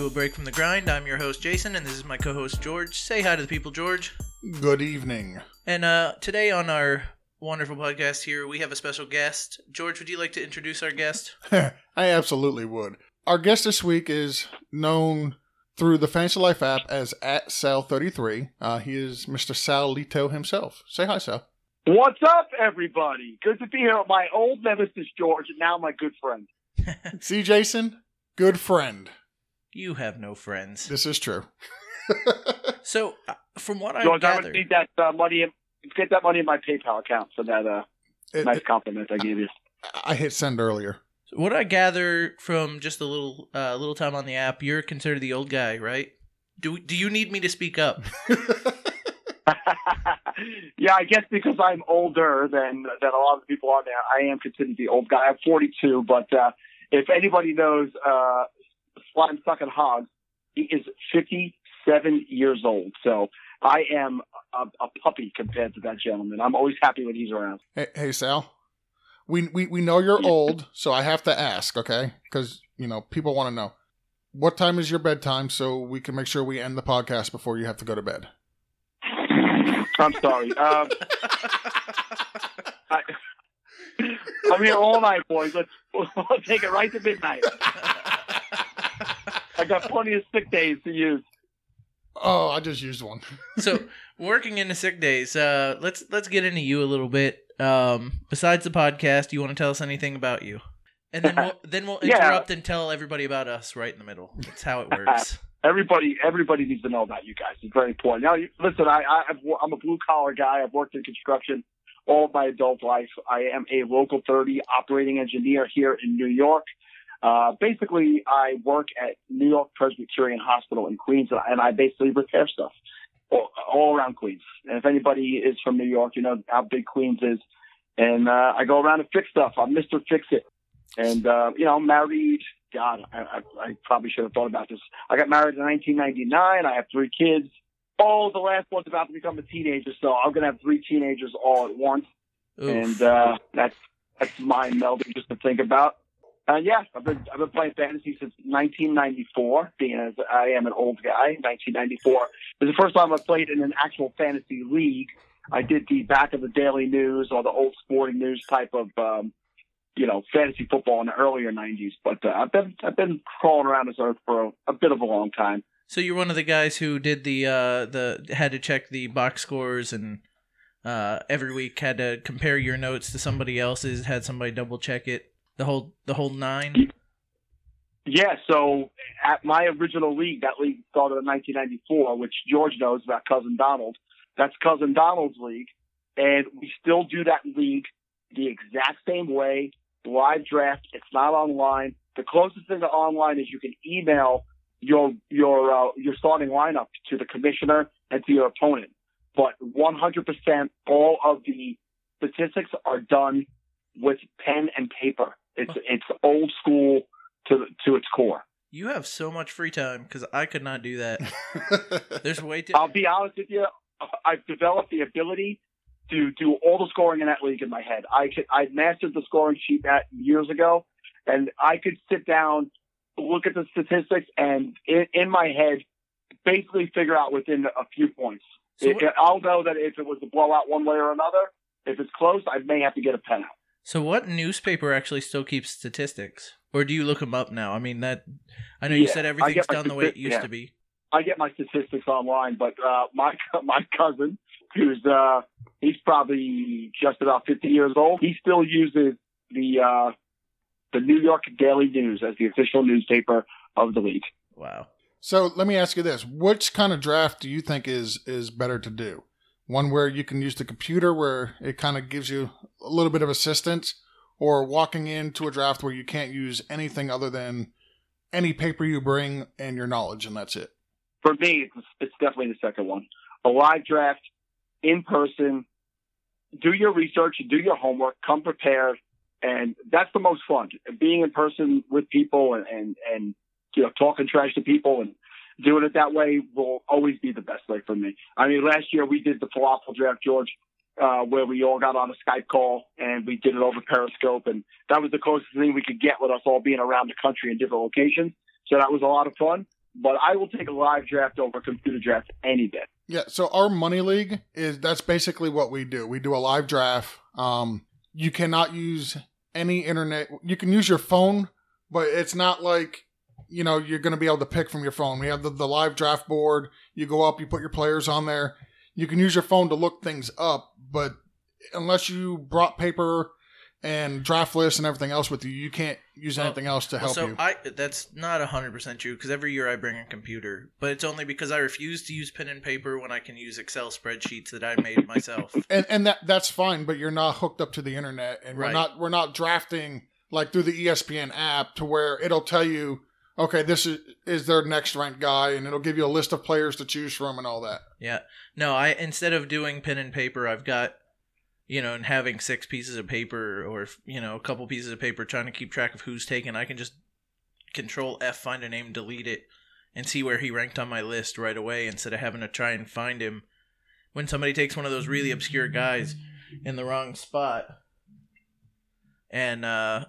welcome to A Break from the Grind. I'm your host, Jason, and this is my co host, George. Say hi to the people, George. Good evening. And uh, today on our wonderful podcast here, we have a special guest. George, would you like to introduce our guest? I absolutely would. Our guest this week is known through the Fantasy Life app as at Sal33. Uh, he is Mr. Sal Lito himself. Say hi, Sal. What's up, everybody? Good to be here with my old nemesis George, and now my good friend. See, Jason? Good friend. You have no friends. This is true. So, uh, from what I George, I'm gonna gathered, need that uh, money. In, get that money in my PayPal account for that uh, It- nice it- compliment I gave you. I hit send earlier. what I gather from just a little uh, little time on the app, you're considered the old guy, right? Do do you need me to speak up? yeah, I guess because I'm older than than a lot of the people on there, I am considered the old guy. I'm 42, but uh, if anybody knows uh, Slime Sucking Hogs, he is 57 years old. So I am a, a puppy compared to that gentleman. I'm always happy when he's around. Hey, hey Sal. We, we we know you're old, so I have to ask, okay? Because you know people want to know what time is your bedtime, so we can make sure we end the podcast before you have to go to bed. I'm sorry. Um, I, I'm here all night, boys. Let's we'll take it right to midnight. I got plenty of sick days to use. Oh, I just used one. so working into sick days uh let's let's get into you a little bit um besides the podcast do you want to tell us anything about you and then we'll then we'll Yeah. interrupt and tell everybody about us right in the middle that's how it works Everybody, everybody needs to know about you guys. It's very important. Now, you- listen, I, I, I've, wo- I'm a blue collar guy. I've worked in construction all of my adult life. I am a local 30 operating engineer here in New York. Uh, basically, I work at New York Presbyterian Hospital in Queens, and I- and I basically repair stuff all, all around Queens. And if anybody is from New York, you know how big Queens is. And uh, I go around and fix stuff. I'm Mr. Fix It. And, uh, you know, I'm married. God, I, I, I probably should have thought about this. I got married in 1999. I have three kids. Oh, the last one's about to become a teenager, so I'm going to have three teenagers all at once. Oof. And uh, that's that's mind melding just to think about. Uh, yeah, I've been I've been playing fantasy since 1994, being as I am an old guy. 1994 it was the first time I played in an actual fantasy league. I did the back of the Daily News or the old Sporting News type of um, you know fantasy football in the earlier 90s. But uh, I've been I've been crawling around this earth for a, a bit of a long time. so you're one of the guys who did the uh the had to check the box scores and uh every week had to compare your notes to somebody else's had somebody double check it the whole the whole nine Yeah, so at my original league, that league started in 1994, which George knows about Cousin Donald. That's Cousin Donald's league, and we still do that league the exact same way. Live draft. It's not online. The closest thing to online is you can email your your uh, your starting lineup to the commissioner and to your opponent. But 100% all of the statistics are done with pen and paper. It's it's old school to to its core. you have so much free time because i could not do that there's way too I'll be honest with you. I've developed the ability to do all the scoring in that league in my head. I could, I mastered the scoring sheet that years ago, and I could sit down, look at the statistics, and in, in my head, basically figure out within a few points. So It- what- I'll know that if it was a blowout one way or another. If it's close, I may have to get a pen out. So what newspaper actually still keeps statistics, or do you look them up now? I mean that I know you said everything's done the way it used yeah. to be. I get my statistics online, but uh, my my cousin, who's uh, he's probably just about 50 years old, he still uses the uh, the New York Daily News as the official newspaper of the league. Wow. so let me ask you this: Which kind of draft do you think is is better to do? One where you can use the computer, where it kind of gives you a little bit of assistance, or walking into a draft where you can't use anything other than any paper you bring and your knowledge, and that's it. For me, it's, definitely the second one. A live draft, in person. Do your research, do your homework, come prepared, and that's the most fun. Being in person with people and and, and you know talking trash to people and doing it that way will always be the best way for me. I mean, last year we did the falafel draft, George, uh, where we all got on a Skype call and we did it over Periscope, and that was the closest thing we could get with us all being around the country in different locations. So that was a lot of fun. But I will take a live draft over a computer draft any day. Yeah, so our money league is that's basically what we do. We do a live draft. Um, you cannot use any internet. You can use your phone, but it's not like you know you're going to be able to pick from your phone. We have the, the live draft board. You go up, you put your players on there. You can use your phone to look things up, but unless you brought paper and draft lists and everything else with you, you can't use anything else to help so you. I that's not hundred percent true because every year I bring a computer, but it's only because I refuse to use pen and paper when I can use Excel spreadsheets that I made myself. and and that that's fine, but you're not hooked up to the internet, and we're not we're not drafting like through the ESPN app to where it'll tell you, okay, this is is their next ranked guy, and it'll give you a list of players to choose from and all that. yeah, no, I instead of doing pen and paper, I've got you know, and having six pieces of paper or you know a couple pieces of paper trying to keep track of who's taken. I can just control F, find a name, delete it, and see where he ranked on my list right away instead of having to try and find him when somebody takes one of those really obscure guys in the wrong spot and uh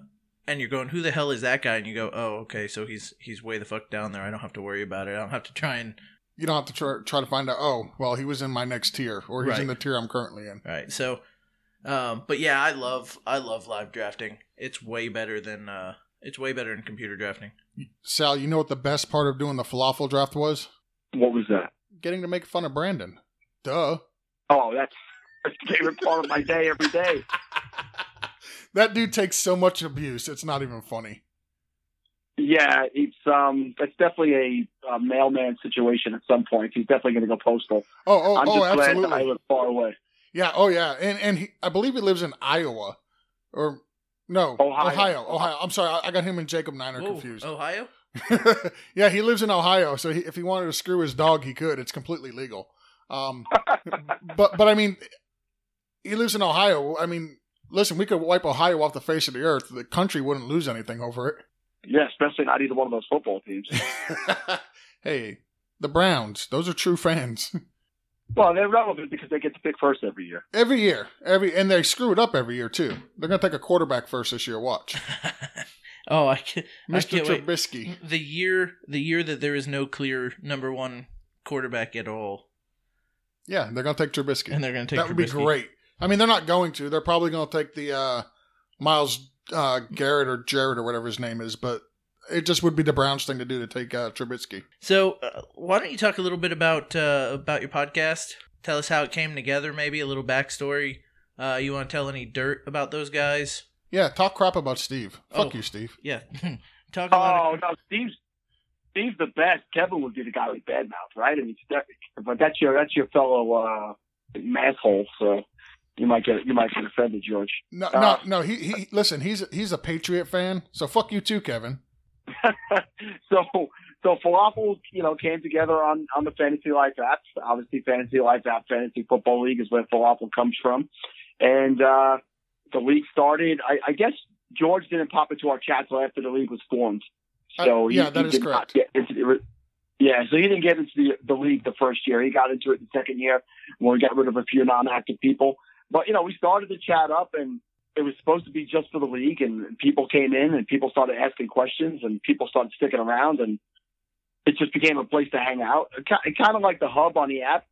and you're going who the hell is that guy and you go oh okay so he's he's way the fuck down there i don't have to worry about it i don't have to try and You don't have to try, try to find out. Oh, well, he was in my next tier, or he's in the tier I'm currently in. right so um but yeah i love i love live drafting it's way better than uh it's way better than computer drafting Sal, you know what the best part of doing the falafel draft was? What was that? Getting to make fun of Brandon. Duh. Oh, that's that's the favorite part of my day every day. That dude takes so much abuse. It's not even funny. Yeah, it's um, that's definitely a, a mailman situation at some point. He's definitely going to go postal. Oh, oh, I'm oh, just glad absolutely. I live far away. Yeah, oh yeah, and and he, I believe he lives in Iowa, or no, Ohio. Ohio. Ohio. I'm sorry, I, I got him and Jacob Niner Whoa, confused. ohio yeah, he lives in Ohio, so he, if he wanted to screw his dog, he could. It's completely legal. Um, but but I mean, he lives in Ohio. I mean, listen, we could wipe Ohio off the face of the earth. The country wouldn't lose anything over it. Yeah, especially not either one of those football teams. hey, the Browns. Those are true fans. Well, they're relevant because they get to pick first every year. Every year, every and they screw it up every year too. They're gonna take a quarterback first this year. Watch, oh i can I Mr. can't wait. Trubisky. the year the year that there is no clear number one quarterback at all Yeah, they're gonna take Trubisky. and they're going to take that would be great. I mean, they're not going to. They're probably gonna take the uh, Myles uh, Garrett or Jared or whatever his name is, but it just would be the Browns thing to do to take uh, Trubisky. So, uh, why don't you talk a little bit about uh, about your podcast? Tell us how it came together, maybe a little backstory. Uh, you want to tell any dirt about those guys? Yeah, talk crap about Steve. Fuck Oh. you, Steve. Yeah, talk about Oh it. no, Steve's Steve's the best. Kevin would be the guy with bad mouth, right? I mean, Steph- but that's your that's your fellow uh, masshole. So you might get you might get offended, George. No, Uh, no, no. He, he listen. He's he's a Patriot fan, so fuck you too, Kevin. so so falafel, you know, came together on on the Fantasy Life app. Obviously, Fantasy Life app, Fantasy Football League is where falafel comes from, and uh, the league started. I, I guess George didn't pop into our chat till after the league was formed. So Uh, he, yeah, that he is correct. Get into the, yeah, so he didn't get into the, the league the first year. He got into it the second year when we got rid of a few non-active people. But you know, we started the chat up, and it was supposed to be just for the league, and people came in, and people started asking questions, and people started sticking around, and it just became a place to hang out. It kind of like the hub on the app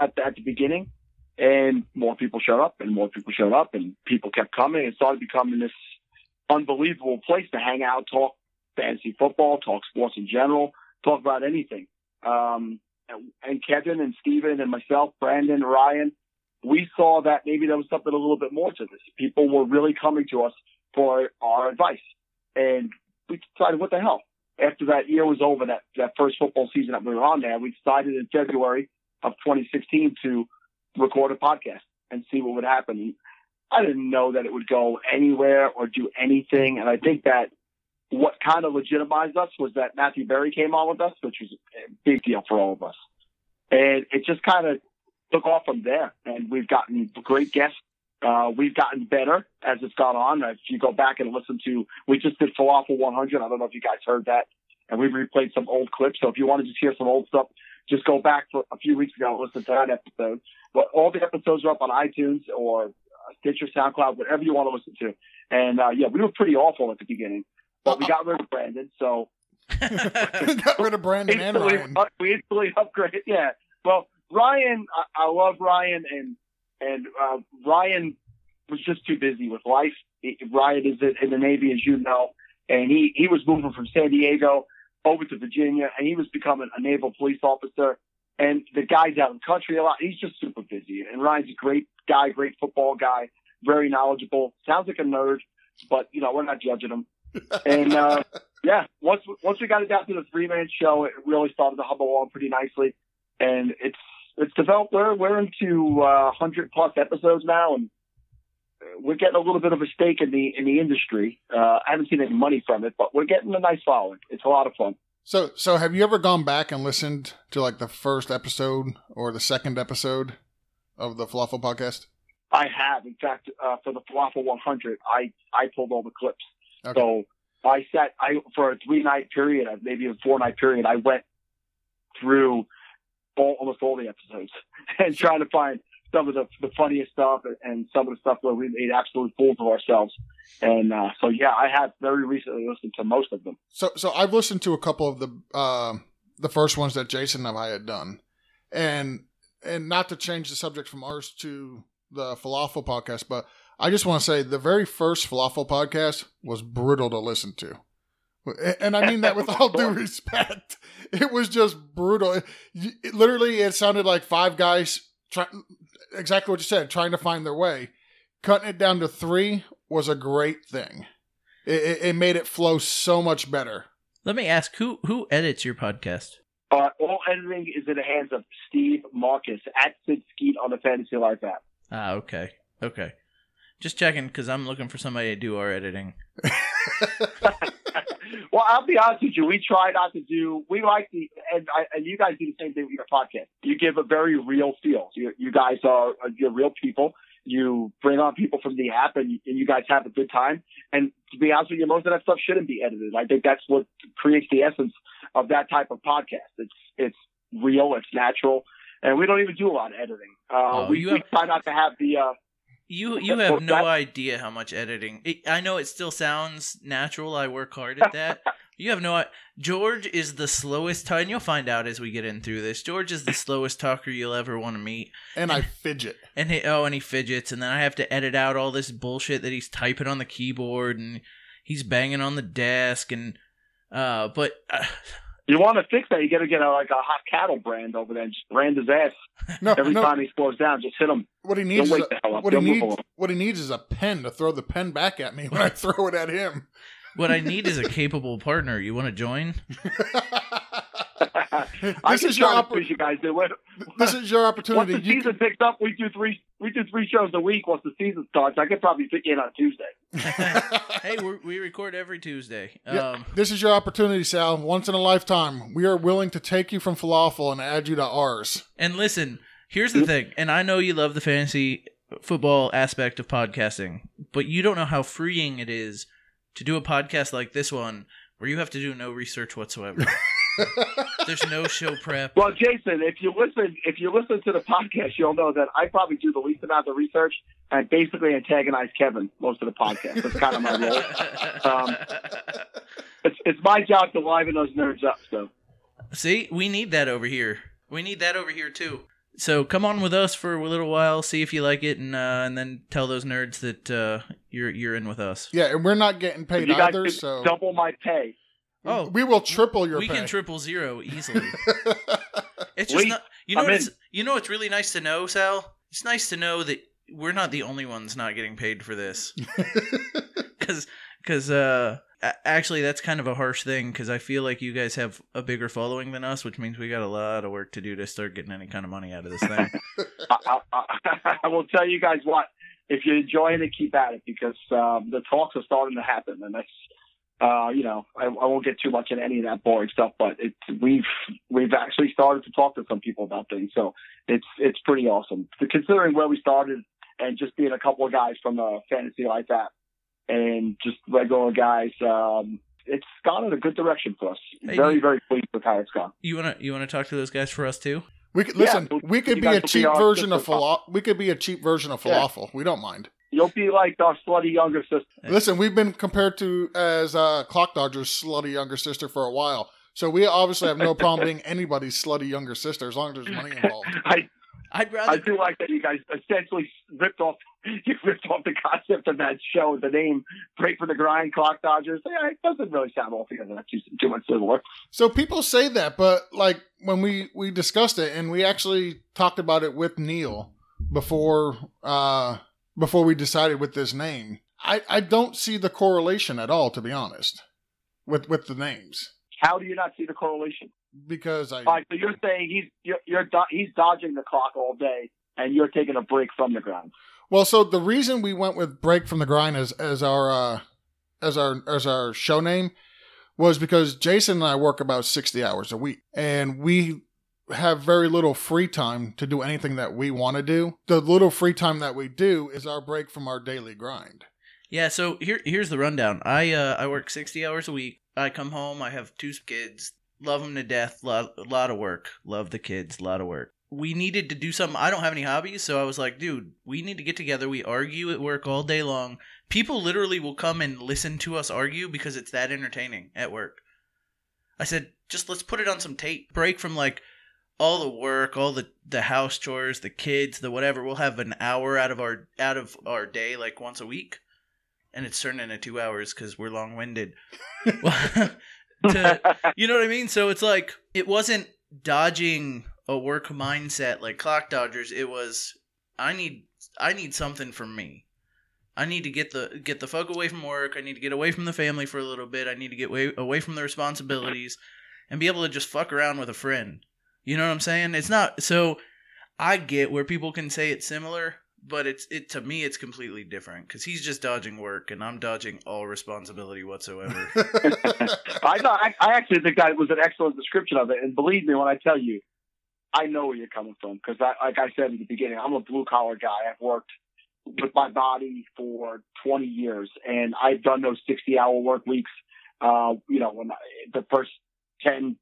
at the, at the beginning, and more people showed up, and more people showed up, and people kept coming. It started becoming this unbelievable place to hang out, talk fantasy football, talk sports in general, talk about anything. Um, and, and Kevin and Steven and myself, Brandon, Ryan, we saw that maybe there was something a little bit more to this. People were really coming to us for our advice. And we decided, what the hell? After that year was over, that, that first football season that we were on there, we decided in February of 2016 to record a podcast and see what would happen. I didn't know that it would go anywhere or do anything. And I think that what kind of legitimized us was that Matthew Berry came on with us, which was a big deal for all of us. And it just kind of took off from there. And we've gotten great guests. Uh, we've gotten better as it's gone on. If you go back and listen to, we just did Falafel 100. I don't know if you guys heard that. And we replayed some old clips. So if you want to just hear some old stuff, just go back for a few weeks ago and listen to that episode. But all the episodes are up on iTunes or uh, Stitcher, SoundCloud, whatever you want to listen to. And uh, yeah, we were pretty awful at the beginning, but we got rid of Brandon. So Got rid of Brandon and Ryan. we instantly upgraded. Yeah. Well, Ryan, I, I love Ryan, and and uh, Ryan was just too busy with life. He, Ryan is in, the Navy, as you know, and he he was moving from San Diego over to Virginia, and he was becoming a naval police officer. And the guy's out in the country a lot. He's just super busy. And Ryan's a great guy, great football guy, very knowledgeable. Sounds like a nerd, but you know we're not judging him. And uh, yeah, once once we got it down to the three man show, it really started to hum along pretty nicely, and it's it's developed. We're we're into uh, hundred plus episodes now, and we're getting a little bit of a stake in the in the industry. Uh, I haven't seen any money from it, but we're getting a nice following. It's a lot of fun. So, so have you ever gone back and listened to like the first episode or the second episode of the Falafel podcast? I have, in fact, uh, for the Falafel 100, I I pulled all the clips. Okay. So I sat I for a three night period, maybe a four night period. I went through all, almost all the episodes and trying to find some of the, the funniest stuff and some of the stuff where we made absolute fools of ourselves. And uh, so yeah, I have very recently listened to most of them. So, so I've listened to a couple of the uh, the first ones that Jason and I had done, and and not to change the subject from ours to the falafel podcast, but I just want to say the very first falafel podcast was brutal to listen to. And I mean that with all due respect. It was just brutal. It, it- literally, it sounded like five guys trying exactly what you said, trying to find their way. Cutting it down to three was a great thing. It, it, it made it flow so much better. Let me ask who who edits your podcast? Uh, all editing is in the hands of Steve Marcus at Sid Skeet on the Fantasy Life app. Ah, okay, okay. Just checking because I'm looking for somebody to do our editing. well, I'll be honest with you. We try not to do. We like the, and I, and you guys do the same thing with your podcast. You give a very real feel. You, you guys are you're real people. You bring on people from the app, and, and you guys have a good time. And to be honest with you, most of that stuff shouldn't be edited. I think that's what creates the essence of that type of podcast. It's it's real. It's natural. And we don't even do a lot of editing. Uh, Oh, we, you we try not to have the. Uh, You you have no idea how much editing. It, I know it still sounds natural. I work hard at that. You have no. George is the slowest. T- and you'll find out as we get in through this. George is the slowest talker you'll ever want to meet. and I fidget. And he, oh, and he fidgets, and then I have to edit out all this bullshit that he's typing on the keyboard, and he's banging on the desk, and uh, but uh, you want to fix that? You got to get a, like a hot cattle brand over there and just brand his ass No, every no. time he slows down. Just hit him. What he needs, is a, the hell up. what he needs, what he needs is a pen to throw the pen back at me when I throw it at him. What I need is a capable partner. You want to join? I this is your try to oppor- push you guys do this is your opportunity. Once the You season picks up, we do three. We do three shows a week. Once the season starts, I could probably fit you in on Tuesday. hey, we're, we record every Tuesday. Yeah, Um, this is your opportunity, Sal. Once in a lifetime, we are willing to take you from falafel and add you to ours. And listen, here's the thing, and I know you love the fantasy football aspect of podcasting, but you don't know how freeing it is to do a podcast like this one where you have to do no research whatsoever. There's no show prep. Well, Jason, if you listen, if you listen to the podcast, you'll know that I probably do the least amount of research and basically antagonize Kevin most of the podcast. That's kind of my role. Um, It's it's my job to liven those nerds up. So See, we need that over here. We need that over here too. So come on with us for a little while, see if you like it, and uh, and then tell those nerds that uh, you're you're in with us. Yeah, and we're not getting paid you either, can so double my pay. Oh, we will triple your we pay. can triple zero easily. It's just Sweet. not. You know I'm what? It's, you know what's really nice to know, Sal. It's nice to know that we're not the only ones not getting paid for this. Because, because, uh, a- actually, that's kind of a harsh thing. Because I feel like you guys have a bigger following than us, which means we got a lot of work to do to start getting any kind of money out of this thing. I, I, I will tell you guys what. If you're enjoying it, keep at it because um, the talks are starting to happen, and that's uh, you know I, I won't get too much into any of that boring stuff, but it, we've we've actually started to talk to some people about things, so it's it's pretty awesome considering where we started and just being a couple of guys from a fantasy like that and just regular guys. Um, it's gone in a good direction for us. Hey, very you- very pleased with how it's gone. you wanna you wanna talk to those guys for us too? we could listen. so we could be a will be cheap version of sister falafel. We could be a cheap version of Yeah. falafel. We don't mind. You'll be like our slutty younger sister. Listen, we've been compared to as uh, Clock Dodger's slutty younger sister for a while. So we obviously have no problem being anybody's slutty younger sister as long as there's money involved. I I'd I do like that you guys essentially ripped off you ripped off the concept of that show, the name "Break for the Grind" Clock Dodgers. Yeah, it doesn't really sound altogether that too, too much similar. So people say that, but like when we we discussed it and we actually talked about it with Neil before uh before we decided with this name, I I don't see the correlation at all to be honest with with the names How do you not see the correlation? Because I All right, so you're saying he's you're, you're do- he's dodging the clock all day, and you're taking a break from the grind. Well, so the reason we went with "Break from the Grind" as as our uh, as our as our show name was because Jason and I work about sixty hours a week, and we have very little free time to do anything that we want to do. The little free time that we do is our break from our daily grind. Yeah, so here here's the rundown. I uh I work 60 hours a week. I come home, I have two kids. Love them to death. Lot, a lot of work. Love the kids. A lot of work. We needed to do something. I don't have any hobbies, so I was like, dude, we need to get together. We argue at work all day long. People literally will come and listen to us argue because it's that entertaining at work. I said, just let's put it on some tape. Break from like all the work, all the the house chores, the kids, the whatever. We'll have an hour out of our out of our day like once a week, and it's turned into two hours because we're long winded. to, you know what I mean? So it's like it wasn't dodging a work mindset like clock dodgers. It was I need I need something from me. I need to get the get the fuck away from work. I need to get away from the family for a little bit. I need to get way, away from the responsibilities and be able to just fuck around with a friend. You know what I'm saying? It's not so I get where people can say it's similar, but it's it to me it's completely different cuz he's just dodging work and I'm dodging all responsibility whatsoever. I thought I, I actually think that was an excellent description of it, and believe me when I tell you, I know where you're coming from because, I, like I said at the beginning, I'm a blue collar guy. I've worked with my body for 20 years, and I've done those 60 hour work weeks. Uh, you know, when I, the first 10,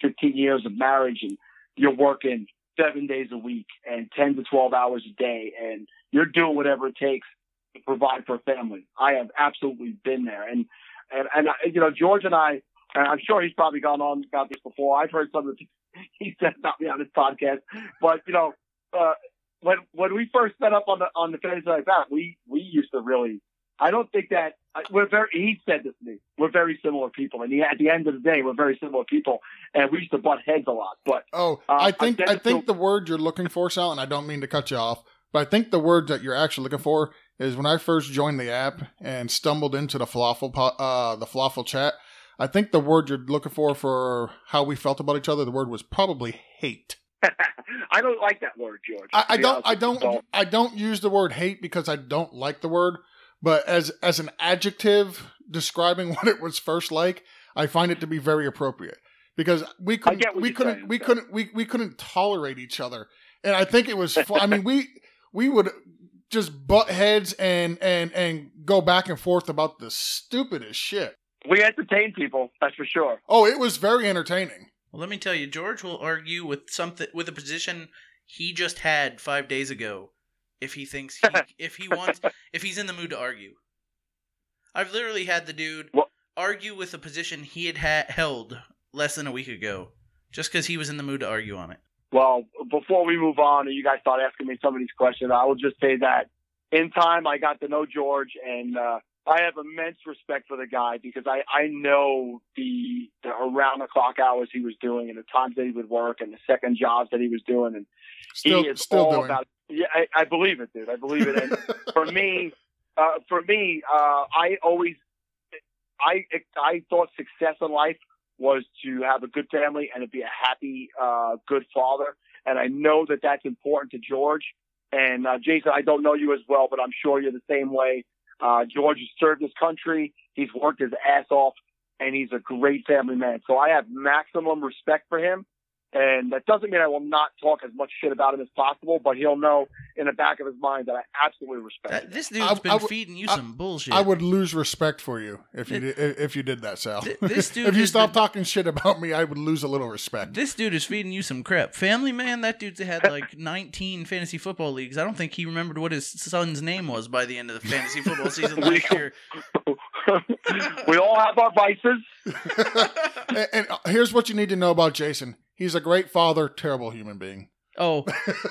15 years of marriage, and you're working seven days a week and 10 to 12 hours a day, and you're doing whatever it takes to provide for a family. I have absolutely been there, and and and you know, George and I, and I'm sure he's probably gone on about this before. I've heard some of the he said about me on his podcast, but you know, uh, when when we first met up on the on the fantasy like that, we we used to really. I don't think that we're very. He said this to me. We're very similar people, and he, at the end of the day, we're very similar people, and we used to butt heads a lot. But oh, Uh, I I think tend I think feel- the word you're looking for, Sal, and I don't mean to cut you off, but I think the word that you're actually looking for is when I first joined the app and stumbled into the falafel uh the falafel chat. I think the word you're looking for for how we felt about each other, the word was probably hate. I don't like that word, George. I, I don't I don't I don't use the word hate because I don't like the word, but as as an adjective describing what it was first like, I find it to be very appropriate because we couldn't get what we you're couldn't we couldn't we, we couldn't tolerate each other, and I think it was fu- I mean we we would just butt heads and and and go back and forth about the stupidest shit. We entertain people, that's for sure. Oh, it was very entertaining. Well, let me tell you, George will argue with something with a position he just had five days ago. If he thinks he, if he wants, if he's in the mood to argue, I've literally had the dude Well- argue with a position he had ha- held less than a week ago, just because he was in the mood to argue on it. Well, before we move on and you guys start asking me some of these questions, I will just say that in time I got to know George and uh, I have immense respect for the guy because I, I know the, the around the clock hours he was doing and the times that he would work and the second jobs that he was doing and Still he is still all doing. about yeah I, I believe it dude I believe it and for me uh, for me uh, I always I I thought success in life was to have a good family and to be a happy, uh, good father. And I know that that's important to George. And uh, Jason, I don't know you as well, but I'm sure you're the same way. Uh, George has served his country. He's worked his ass off, and he's a great family man. So I have maximum respect for him. And that doesn't mean I will not talk as much shit about him as possible, but he'll know in the back of his mind that I absolutely respect That- him. this dude's I- been I would- feeding you I- some bullshit. I would lose respect for you if you did, if you did that, Sal. Th- this dude if you has stopped been- talking shit about me, I would lose a little respect. This dude is feeding you some crap. Family man, that dude's had like 19 fantasy football leagues. I don't think he remembered what his son's name was by the end of the fantasy football season last year. we all have our vices. and, and uh, here's what you need to know about Jason. He's a great father, terrible human being. Oh,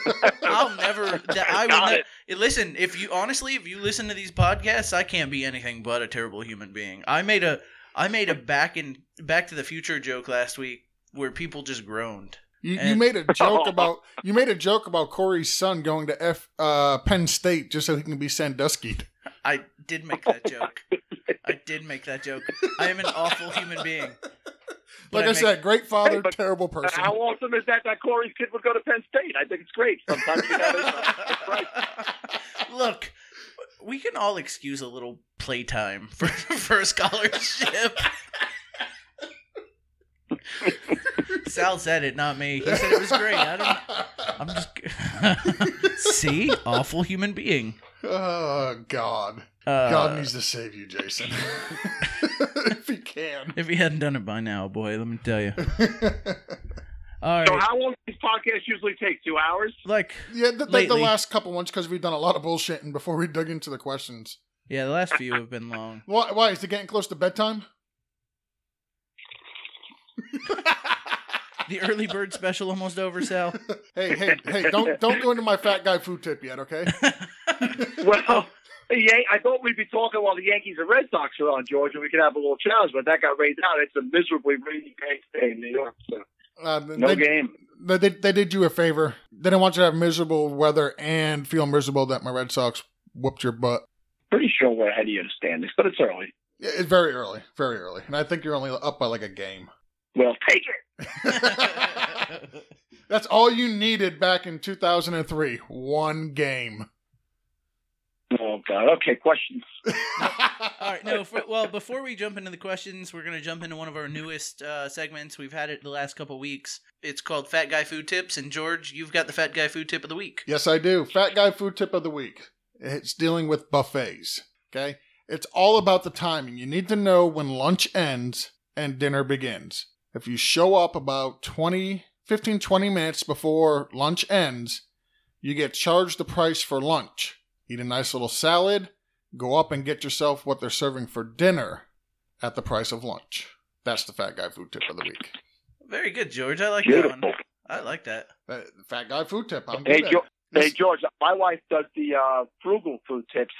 I'll never. That, I would ne- listen. If you honestly, if you listen to these podcasts, I can't be anything but a terrible human being. I made a, I made a back in Back to the Future joke last week where people just groaned. You, you made a joke about you made a joke about Corey's son going to F uh, Penn State just so he can be Sandusky. I did make that joke. I did make that joke. I am an awful human being. Like I, make- said, great father, Hey, but terrible person. How awesome is that that Corey's kid would go to Penn State? I think it's great. Sometimes you gotta, right. Look, we can all excuse a little playtime for for a scholarship. Sal said it, not me. He said it was great. I don't. I'm just. See, awful human being. oh God, Uh, God needs to save you, Jason, if he can. if he hadn't done it by now, boy, let me tell you. All So how long do these podcasts usually take? Two hours? like yeah, the, the, the last couple ones because we've done a lot of bullshitting before we dug into the questions. yeah, the last few have been long. Why? Why is it getting close to bedtime? The early bird special almost over, Sal. Hey, hey, hey! Don't don't go into my fat guy food tip yet, okay? Well, yeah, I thought we'd be talking while the Yankees and Red Sox are on, George, and we could have a little challenge, but that got rained out. It's a miserably rainy day in New York, so Uh, no they, game. they, they, they did you a favor. They didn't want you to have miserable weather and feel miserable that my Red Sox whooped your butt. Pretty sure we're ahead of you in standings, but it's early. Yeah, It's very early, very early, and I think you're only up by like a game. We'll take it. That's all you needed back in 2003. One game. Oh God. Okay, questions. All right, no. For, well, before we jump into the questions, we're gonna jump into one of our newest uh, segments. We've had it the last couple weeks. It's called Fat Guy Food Tips, and George, you've got the Fat Guy Food Tip of the week. Yes, I do. Fat guy food tip of the week. It's dealing with buffets. Okay. It's all about the timing. You need to know when lunch ends and dinner begins. If you show up about 20, 15, 20 minutes before lunch ends, you get charged the price for lunch. Eat a nice little salad, go up and get yourself what they're serving for dinner at the price of lunch. That's the fat guy food tip of the week. Very good, George. I like that one. I like that. Uh, fat guy food tip. I'm Hey, good Jo- Hey George, my wife does the uh, frugal food tips.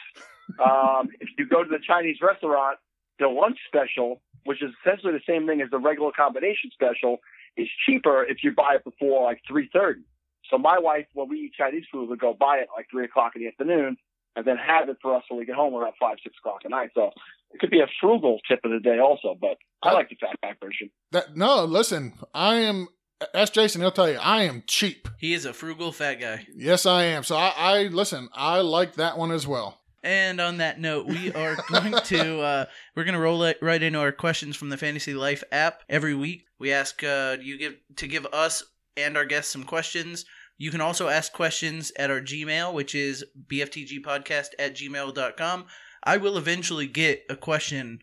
Um, if you go to the Chinese restaurant, the lunch special, which is essentially the same thing as the regular combination special, is cheaper if you buy it before like three thirty. So my wife, when we eat Chinese food, would go buy it like three o'clock in the afternoon, and then have it for us when we get home around five six o'clock at night. So it could be a frugal tip of the day also, but I like the fat guy version. That no, listen, I am. Ask Jason; he'll tell you I am cheap. He is a frugal fat guy. Yes, I am. So I, I listen. I like that one as well. And on that note, we are going to uh, we're going to roll it right into our questions from the Fantasy Life app. Every week, we ask uh, you give to give us and our guests some questions. You can also ask questions at our Gmail, which is bftgpodcast at gmail.com. I will eventually get a question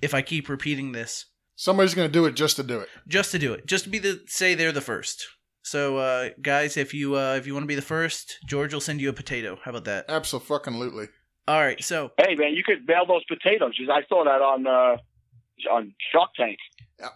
if I keep repeating this, Somebody's going to do it just to do it. just to do it, just to be the say they're the first. So, uh, guys, if you uh, if you want to be the first, George will send you a potato. How about that? Absolutely. All right, so Hey man, you could mail those potatoes. I saw that on uh, on Shark Tank.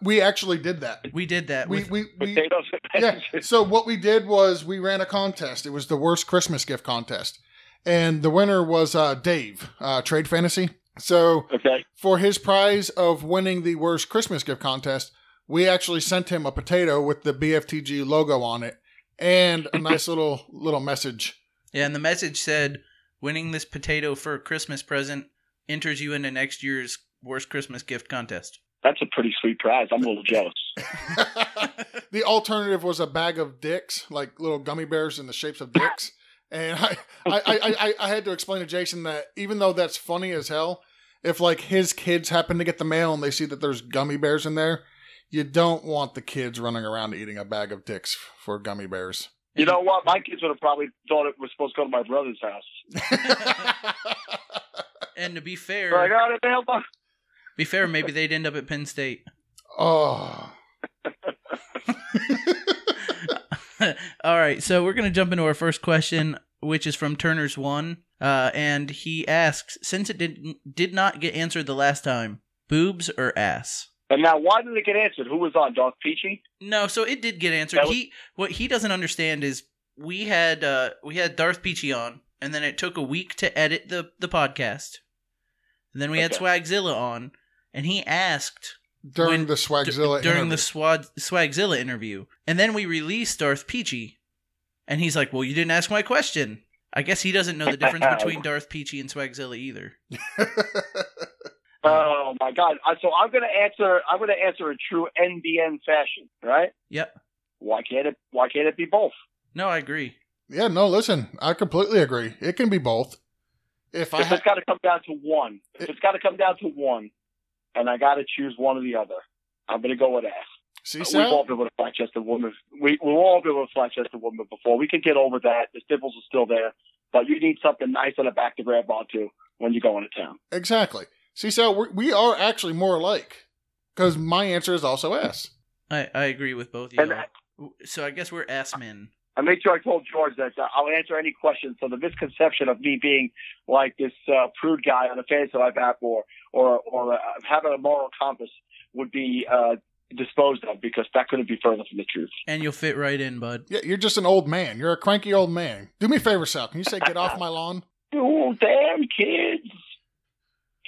We actually did that. we did that. We we, we Potatoes. yeah. So what we did was we ran a contest. It was the worst Christmas gift contest, and the winner was uh, Dave, uh, Trade Fantasy. So okay. for his prize of winning the worst Christmas gift contest, we actually sent him a potato with the BFTG logo on it and a nice little little message. Yeah, and the message said, "Winning this potato for a Christmas present enters you into next year's worst Christmas gift contest." That's a pretty sweet prize. I'm a little jealous. the alternative was a bag of dicks, like little gummy bears in the shapes of dicks. And I, I, I, I, I had to explain to Jason that even though that's funny as hell, if like his kids happen to get the mail and they see that there's gummy bears in there, you don't want the kids running around eating a bag of dicks for gummy bears. You know what? My kids would have probably thought it was supposed to go to my brother's house. And to be fair, I got it be fair, maybe they'd end up at Penn State. oh, All right, so we're gonna jump into our first question, which is from Turner's one, uh, and he asks, since it did did not get answered the last time, boobs or ass? And now, why did it get answered? Who was on? Darth Peachy? No, so it did get answered. Was- he what he doesn't understand is we had uh we had Darth Peachy on, and then it took a week to edit the the podcast, and then we had Okay. Swagzilla on, and he asked during When- the d- Swagzilla during interview. the Swag Swagzilla interview, and then we released Darth Peachy, and he's like, "Well, you didn't ask my question." I guess he doesn't know the difference between Darth Peachy and Swagzilla either. Oh my God! So I'm going to answer. I'm going to answer in true NBN fashion, right? Yep. Why can't it? Why can't it be both? No, I agree. yeah, no, listen, I completely agree. It can be both. If I ha- it's got to come down to one, if it's got to come down to one, and I got to choose one or the other, I'm going to go with ass. see, We've Sal? all been with a flat chested woman. We we've all been with a flat chested woman before. We can get over that. The stipples are still there, but you need something nice on the back to grab onto when you go into town. Exactly. See, Sal, we're, we are actually more alike because my answer is also S. I, I agree with both of And you. So I guess we're S men. I made sure I told George that uh, I'll answer any questions. So the misconception of me being like this uh, prude guy on the fantasy life app or or or uh, having a moral compass would be uh, disposed of because that couldn't be further from the truth. And you'll fit right in, bud. Yeah, you're just an old man. You're a cranky old man. Do me a favor, Sal. Can you say get off my lawn? You damn kids!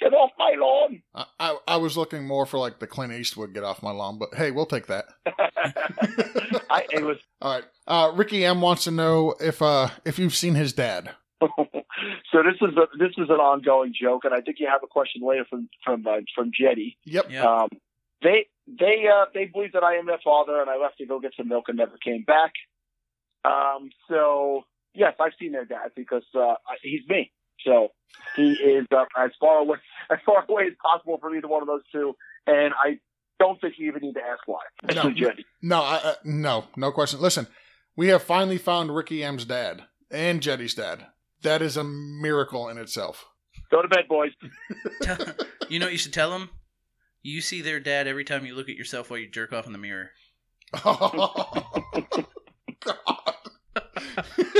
Get off my lawn! I, I, I was looking more for like the Clint Eastwood get off my lawn, but hey, we'll take that. I, it was All right. Uh, Ricky M wants to know if uh if you've seen his dad. so this is a, this is an ongoing joke, and I think you have a question later from from uh, from Jetty. Yep. Yeah. Um, they they uh, they believe that I am their father, and I left to go get some milk and never came back. Um, so yes, I've seen their dad because uh, he's me. So he is uh, as far away as far away as possible from either one of those two, and I don't think you even need to ask why. No. is No, I, uh, no, no question. Listen, we have finally found Ricky M's dad and Jetty's dad. That is a miracle in itself. Go to bed, boys. you know what you should tell them? You see their dad every time you look at yourself while you jerk off in the mirror. Oh, God.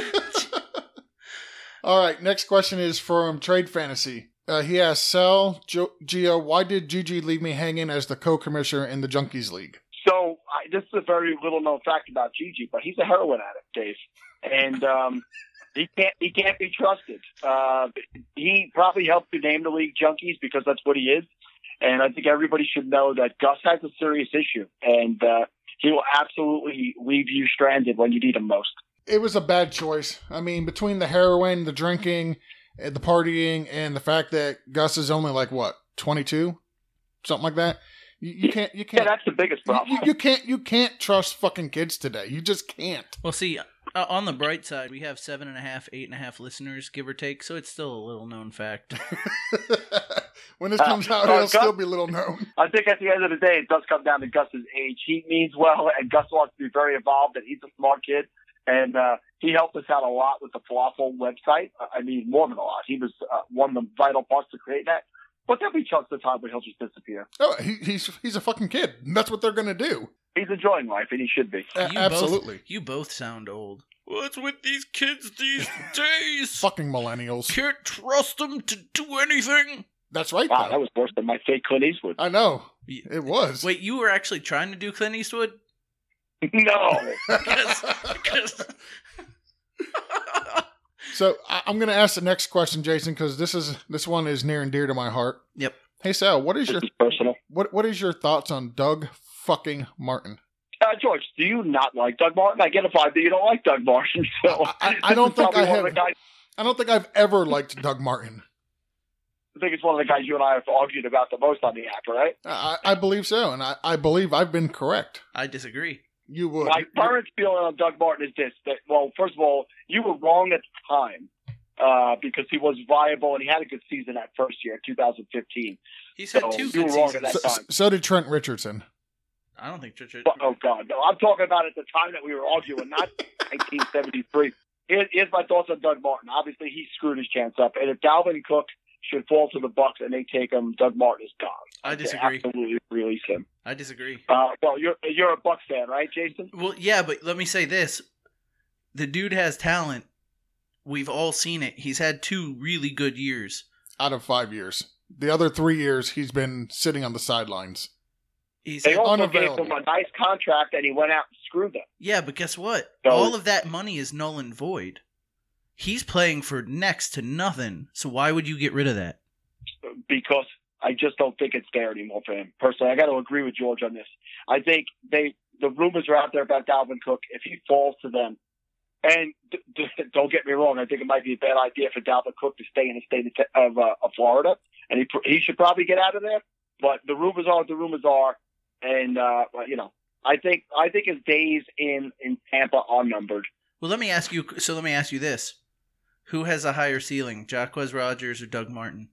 All right, next question is from Trade Fantasy. Uh, he asks, Sal, jo- Gio, why did Gigi leave me hanging as the co-commissioner in the Junkies League? So I, this is a very little known fact about Gigi, but he's a heroin addict, Dave, and um, he can't he can't be trusted. Uh, he probably helped to name the league junkies because that's what he is, and I think everybody should know that Gus has a serious issue, and uh, he will absolutely leave you stranded when you need him most. It was a bad choice. I mean, between the heroin, the drinking, eh, the partying, and the fact that Gus is only like what twenty two, something like that. You, you can't. You can't. that's the biggest you, problem. you- you can't. You can't trust fucking kids today. You just can't. Well, see, uh, on the bright side, we have seven and a half, eight and a half listeners, give or take, so it's still a little known fact. when this Uh, comes out, uh, it'll Gus- still be little known. I think at the end of the day, it does come down to Gus's age. He means well, and Gus wants to be very involved, and he's a smart kid. And uh, he helped us out a lot with the Falafel website. Uh, I mean, more than a lot. He was uh, one of the vital parts to create that. But there'll be chunks of time where he'll just disappear. Oh, he, he's he's a fucking kid. That's what they're gonna do. He's enjoying life, and he should be. A- You absolutely. Both, you both sound old. What's with these kids these days? Fucking millennials. Can't trust them to do anything. That's right. Wow, though. that was worse than my fake Clint Eastwood. I know. It was. Wait, you were actually trying to do Clint Eastwood? No. Because- because- so I, I'm gonna ask the next question, Jason, because this is this one is near and dear to my heart. Yep. Hey Sal, what is This your is personal. what what is your thoughts on Doug fucking Martin? Uh, George, do you not like Doug Martin? I get a vibe that you don't like Doug Martin. So I- I- I don't think I have. guys- I don't think I've ever liked Doug Martin. I think it's one of the guys you and I have argued about the most on the app, right? I, I believe so, and I, I believe I've been correct. I disagree. You would. My current feeling on Doug Martin is this: that well, first of all, you were wrong at the time uh, because he was viable and he had a good season that first year, 2015. He's had two good wrong at seasons. that so, time. so did Trent Richardson. I don't think Church. But, oh God, no! I'm talking about at the time that we were arguing, not 1973. Here's my thoughts on Doug Martin. Obviously, he screwed his chance up, and if Dalvin Cook should fall to the Bucs and they take him, Doug Martin is gone. I They disagree. absolutely release him. I disagree. Uh, well, you're you're a Bucs fan, right, Jason? Well, yeah, but let me say this: the dude has talent. We've all seen it. He's had two really good years. Out of five years, the other three years he's been sitting on the sidelines. He's They also gave him a nice contract, and he went out and screwed them. yeah, but guess what? So- all of that money is null and void. He's playing for next to nothing. So why would you get rid of that? because I just don't think it's there anymore for him. Personally, I got to agree with George on this. I think they the rumors are out there about Dalvin Cook. If he falls to them, and d- d- don't get me wrong, I think it might be a bad idea for Dalvin Cook to stay in the state of, uh, of Florida, and he pr- he should probably get out of there. But the rumors are what the rumors are, and uh, you know, I think I think his days in in Tampa are numbered. Well, let me ask you. So let me ask you this: Who has a higher ceiling, Jacquizz Rodgers or Doug Martin?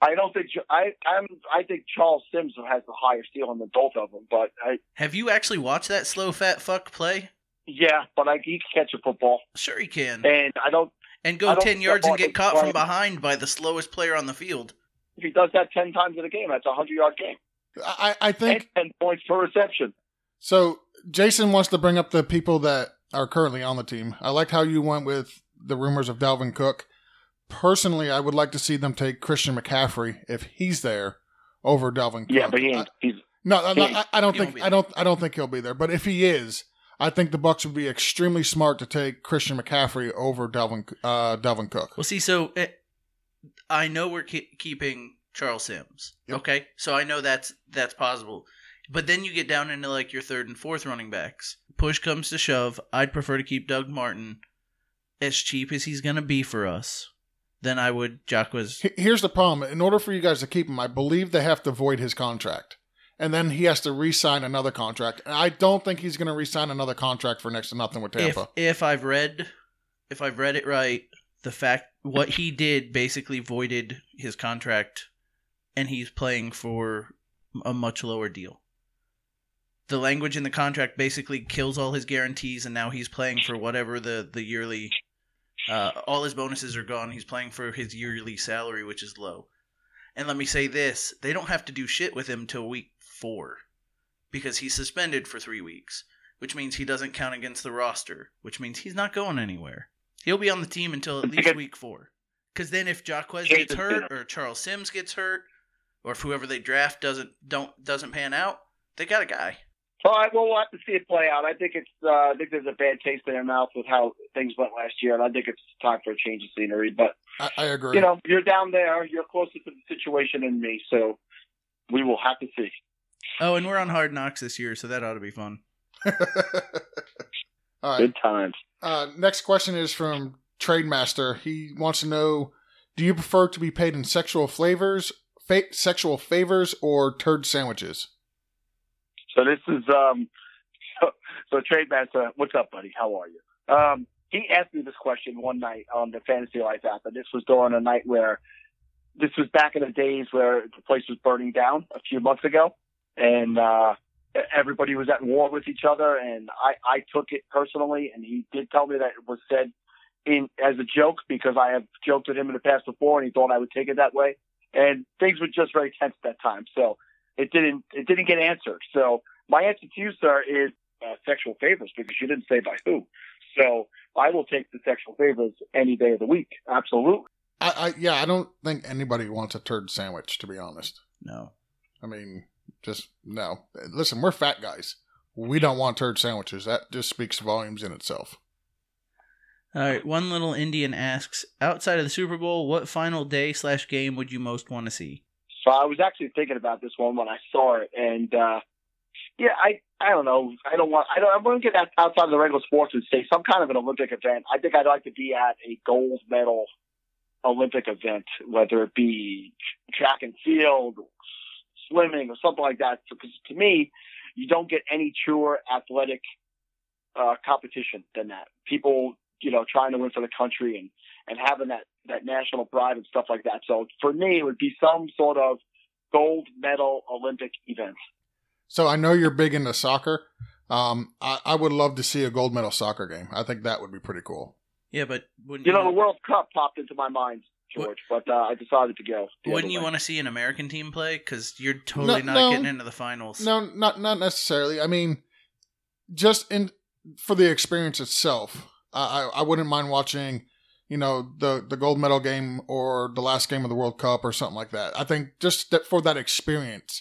I don't think I I'm I think Charles Sims has the higher ceiling than both of them, but I Have you actually watched that slow fat fuck play? Yeah, but I, he can catch a football, Sure, he can. and I don't. And go don't ten yards and get caught from behind by the slowest player on the field. If he does that ten times in a game, that's a hundred yard game I, I think and ten points per reception. so. Jason wants to bring up the people that are currently on the team. I liked how you went with the rumors of Dalvin Cook. Personally, I would like to see them take Christian McCaffrey if he's there over Dalvin Cook. Yeah, but he ain't. He's No, no, no, I, I don't He think I don't I don't think he'll be there. But if he is, I think the Bucs would be extremely smart to take Christian McCaffrey over Dalvin uh, Dalvin Cook. Well, see, so eh, I know we're ke- keeping Charles Sims. Yep. Okay, so I know that's that's possible. But then you get down into like your third and fourth running backs. Push comes to shove, I'd prefer to keep Doug Martin as cheap as he's gonna be for us. then I would Jacquizz. He- Here's the problem: in order for you guys to keep him, I believe they have to void his contract, and then he has to re-sign another contract. And I don't think he's going to re-sign another contract for next to nothing with If Tampa. if I've read if I've read it right, the fact what he did basically voided his contract, and he's playing for a much lower deal. The language in the contract basically kills all his guarantees, and now he's playing for whatever the the yearly. Uh, all his bonuses are gone. He's playing for his yearly salary, which is low. And let me say this: they don't have to do shit with him till week four, because he's suspended for three weeks which means he doesn't count against the roster, which means he's not going anywhere. He'll be on the team until at least week four. Because then if Jacquez Jason gets hurt or Charles Sims gets hurt, or if whoever they draft doesn't don't doesn't pan out, they got a guy. All right, well, we'll have to see it play out. I think it's. Uh, I think there's a bad taste in their mouth with how things went last year, and I think it's time for a change of scenery. But I, I agree. you know, you're down there. You're closer to the situation than me, so we will have to see. Oh, and we're on Hard Knocks this year, so that ought to be fun. All right. Good times. Uh, next question is from Trademaster. He wants to know: Do you prefer to be paid in sexual flavors, fa- sexual favors, or turd sandwiches? So this is um so, so trade master, what's up, buddy? How are you? Um he asked me this question one night on the Fantasy Life app, and this was during a night where this was back in the days where the place was burning down a few months ago, and uh everybody was at war with each other, and I I took it personally, and he did tell me that it was said in as a joke because I have joked with him in the past before, and he thought I would take it that way, and things were just very tense at that time, so it didn't it didn't get answered. So my answer to you, sir, is uh, sexual favors because you didn't say by who. So I will take the sexual favors any day of the week. Absolutely. I, I yeah, I don't think anybody wants a turd sandwich. To be honest, No. I mean, just no. Listen, we're fat guys. We don't want turd sandwiches. That just speaks volumes in itself. All right. One little Indian asks: Outside of the Super Bowl, what final day slash game would you most want to see? So I was actually thinking about this one when I saw it, and uh, yeah, I I don't know. I don't want. I don't. I'm going to get outside of the regular sports and say some kind of an Olympic event. I think I'd like to be at a gold medal Olympic event, whether it be track and field, swimming, or something like that. Because to me, you don't get any truer athletic uh, competition than that. People, you know, trying to win for the country and and having that that national pride and stuff like that. So for me, it would be some sort of gold medal Olympic event. So I know you're big into soccer. Um, I, I would love to see a gold medal soccer game. I think that would be pretty cool. Yeah, but wouldn't You know, the World Cup popped into my mind, George, but uh, I decided to go. wouldn't you want to see an American team play? Because you're totally No, not no. getting into the finals. No, not not necessarily. I mean, just in for the experience itself. I I, I wouldn't mind watching, you know, the the gold medal game or the last game of the World Cup or something like that. I think just that for that experience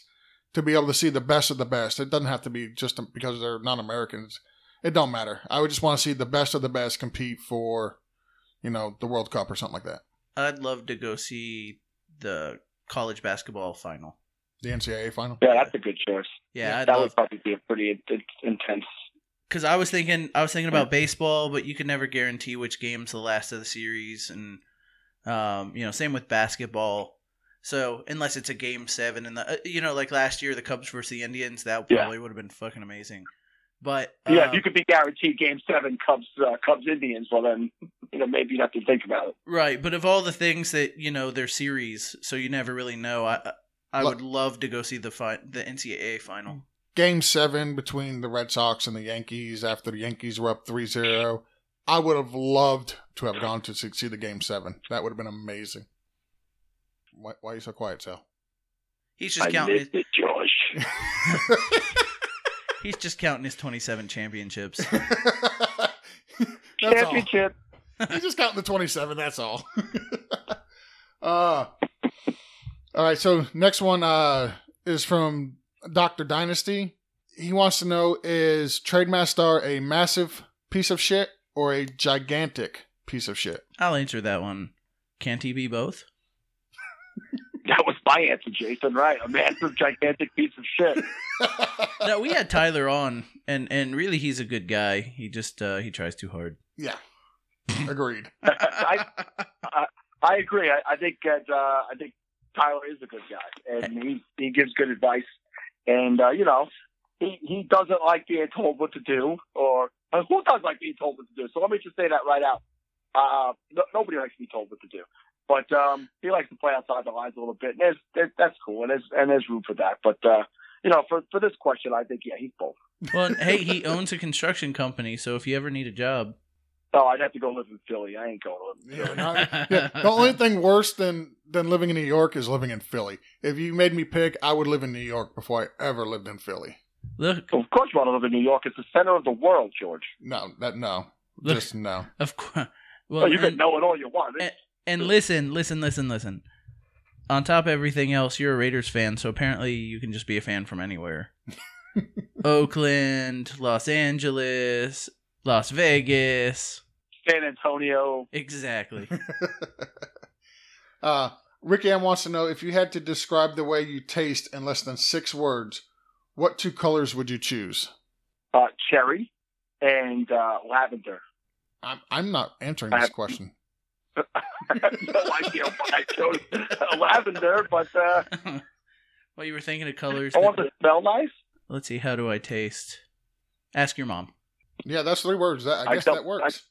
to be able to see the best of the best. It doesn't have to be just because they're non-Americans. It don't matter. I would just want to see the best of the best compete for, you know, the World Cup or something like that. I'd love to go see the college basketball final. The NCAA final. Yeah, that's a good choice. Yeah, I'd that love would probably be a pretty in- in- intense. Because I was thinking I was thinking about baseball, but you can never guarantee which game's the last of the series, and um, you know, same with basketball. So unless it's a game seven, and the uh, you know, like last year the Cubs versus the Indians, that Yeah. probably would have been fucking amazing. But yeah, um, if you could be guaranteed Game Seven Cubs uh, Cubs Indians, well then you know maybe you have to think about it. right, but of all the things that you know, they're series, so you never really know. I I would love to go see the fi- the NCAA final. Game seven between the Red Sox and the Yankees after the Yankees were up 3 0. I would have loved to have gone to see see the game seven. That would have been amazing. Why, why are you so quiet, Sal? He's just I counting. missed His, it, George. he's just counting his twenty seven championships. that's all. Championship. He's just counting the 27, that's all. uh, all right, so next one uh, is from Dr. Dynasty. He wants to know is Trademaster a massive piece of shit or a gigantic piece of shit? I'll answer that one. Can't he be both? That was my answer, Jason. Right, a massive, gigantic piece of shit. No, we had Tyler on, and and really he's a good guy. He just uh, he tries too hard. yeah, agreed. I, I agree. I, I think that uh, I think Tyler is a good guy, and he he gives good advice. And uh, you know, he he doesn't like being told what to do, or uh, who does like being told what to do? So let me just say that right out. Uh, no, nobody likes to be told what to do, but um, he likes to play outside the lines a little bit. And there's, there's that's cool, and there's and there's room for that. But uh, you know, for for this question, I think yeah, he's both. Well, hey, he owns a construction company, so if you ever need a job, Oh, I'd have to go live in Philly. I ain't going to live in Yeah, Philly. not- yeah, the only thing worse than than living in New York is living in Philly. If you made me pick, I would live in New York before I ever lived in Philly. look, Of course, you want to live in New York. It's the center of the world, George. No, that no, look, just no. of course. Well, Well, you can know it all you want. and- and listen, listen, listen, listen. On top of everything else, you're a Raiders fan, so apparently you can just be a fan from anywhere. Oakland, Los Angeles, Las Vegas. San Antonio. Exactly. uh, Ricky M wants to know if you had to describe the way you taste in less than six words, what two colors would you choose? uh, cherry and uh, lavender. I'm I'm not answering I this have- question. I have no idea why I chose lavender, but uh, well, you were thinking of colors. I want that- to smell nice. Let's see. How do I taste? Ask your mom. Yeah, that's three words. That, I I guess don't- that works.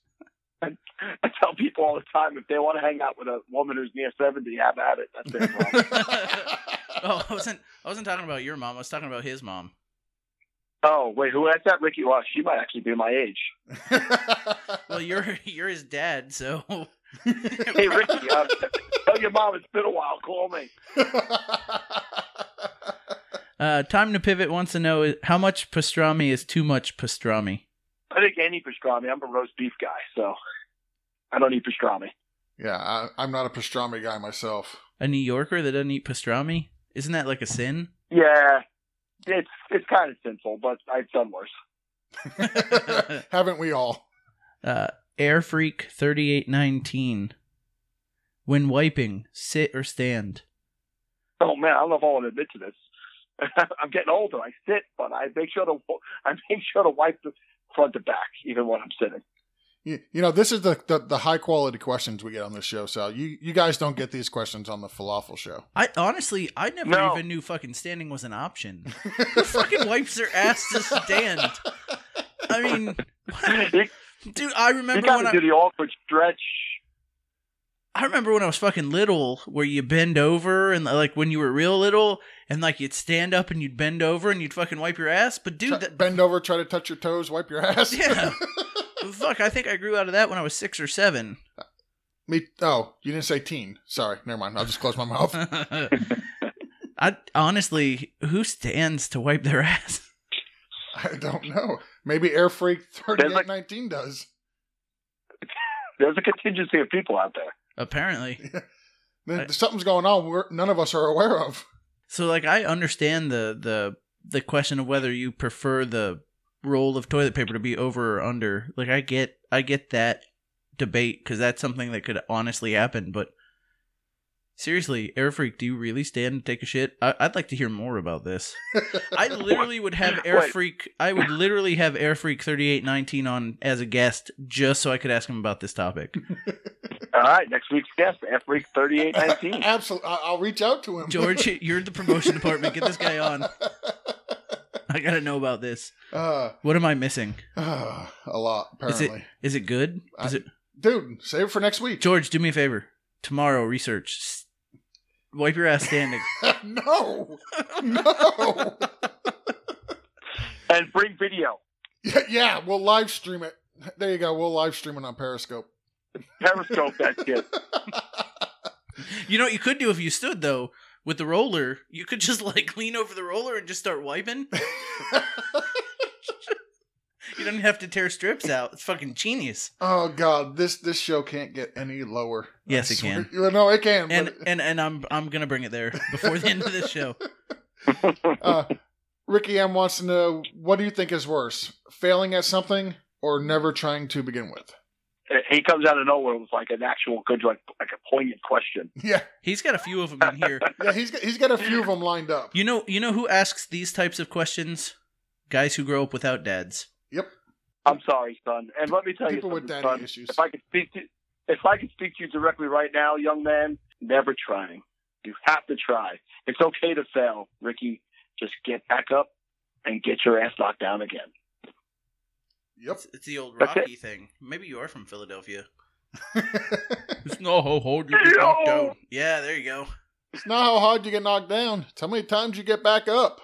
I tell people all the time if they want to hang out with a woman who's near seventy, have at it. That's their problem. oh, I wasn't. I wasn't talking about your mom. I was talking about his mom. oh wait, who that's that? Ricky? Well, she might actually be my age. Well, you're you're his dad, so Hey, Ricky, uh, tell your mom it's been a while. Call me. uh, time to pivot wants to know how much pastrami is too much pastrami. I think any pastrami. I'm a roast beef guy, so I don't eat pastrami. yeah, I, I'm not a pastrami guy myself. A New Yorker that doesn't eat pastrami isn't that like a sin? Yeah, it's it's kind of sinful, but I've done worse. Haven't we all? Uh, Air Freak thirty eight nineteen. When wiping, sit or stand. Oh man, I don't know if I want to admit to this. I'm getting older. I sit, but I make sure to I make sure to wipe the front to back, even when I'm sitting. You, you know, this is the, the, the high quality questions we get on this show, Sal. You you guys don't get these questions on the falafel show. I honestly, I never No. even knew fucking standing was an option. Who fucking wipes their ass to stand? I mean, you dude, I you remember got when to I, do the awkward stretch. I remember when I was fucking little, where you bend over and like when you were real little, and like you'd stand up and you'd bend over and you'd fucking wipe your ass. But dude, Try- that, bend over, try to touch your toes, wipe your ass. Yeah. fuck, I think I grew out of that when I was six or seven. Me. Oh, you didn't say teen. Sorry, never mind. I'll just close my mouth. I honestly, who stands to wipe their ass? I don't know. Maybe Air Freak thirty eight nineteen does. There's a contingency of people out there. Apparently. I- something's going on we're, none of us are aware of. So like I understand the the the question of whether you prefer the roll of toilet paper to be over or under. Like I get I get that debate cuz that's something that could honestly happen, but seriously, Air Freak, do you really stand to take a shit? I, I'd like to hear more about this. I literally would have Air Wait. Freak I would literally have Air Freak 3819 on as a guest just so I could ask him about this topic. All right, next week's guest, F Freak 3819. Absolutely, I'll reach out to him, George, you're the promotion department. Get this guy on. I got to know about this. Uh, What am I missing? uh, a lot Is it apparently, is it good? Is I- it dude. Save it for next week. George? Do me a favor. Tomorrow, research. S- Wipe your ass standing. no, no. and bring video. yeah, yeah, we'll live stream it. There you go. We'll live stream it on Periscope. Periscope that shit. you know what you could do if you stood though with the roller. You could just like lean over the roller and just start wiping. You don't have to tear strips out. It's fucking genius. oh God, this this show can't get any lower. Yes, it can. No, it can. And but, and and I'm I'm gonna bring it there before the end of this show. uh, Ricky M wants to know what do you think is worse, failing at something or never trying to begin with? he comes out of nowhere with like an actual good, like, like a poignant question. Yeah, He's got a few of them in here. yeah. He's got, he's got a few of them lined up. You know, you know who asks these types of questions? Guys who grow up without dads. I'm sorry, son. And let me tell People you with daddy son. issues. If I could speak to, if I could speak to you directly right now, young man, never trying. You have to try. It's okay to fail, Ricky. Just get back up and get your ass knocked down again. Yep. It's, it's the old Rocky thing. Maybe you are from Philadelphia. It's not how hard you get knocked down. Yeah, there you go. it's not how hard you get knocked down. It's how many times you get back up.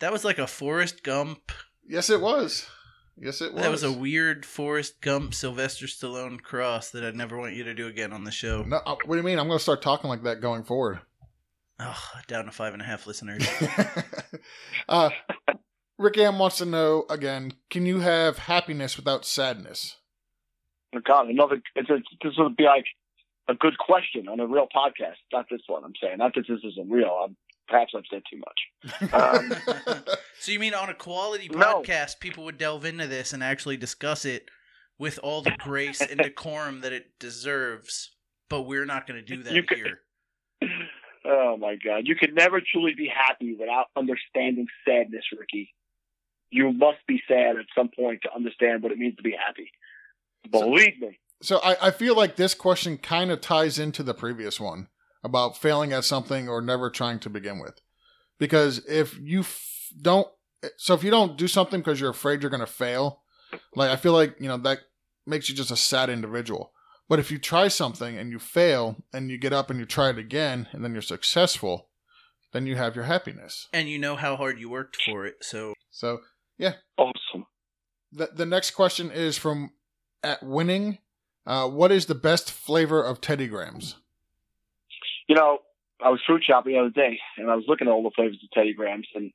That was like a Forrest Gump. Yes, it was. Yes, it was. That was a weird Forrest Gump Sylvester Stallone cross that I'd never want you to do again on the show. No, uh, what do you mean? I'm going to start talking like that going forward. Oh, down to five and a half listeners. uh, Rick M wants to know again: Can you have happiness without sadness? Oh, God, another. It's a, this would be like a good question on a real podcast. Not this one. I'm saying. Not that this isn't real. I'm, perhaps I've said too much. Um, so you mean on a quality No. podcast, people would delve into this and actually discuss it with all the grace and decorum that it deserves, but we're not going to do that You could- here. Oh my God! You can never truly be happy without understanding sadness, Ricky. You must be sad at some point to understand what it means to be happy. Believe me. So I, I feel like this question kind of ties into the previous one about failing at something or never trying to begin with. Because if you f- don't, so if you don't do something because you're afraid you're going to fail, like I feel like, you know, that makes you just a sad individual. But if you try something and you fail and you get up and you try it again and then you're successful, then you have your happiness. And you know how hard you worked for it, so So yeah. Awesome. the, the next question is from at winning. Uh, what is the best flavor of Teddy Grahams? You know, I was fruit shopping the other day, and I was looking at all the flavors of Teddy Grahams, and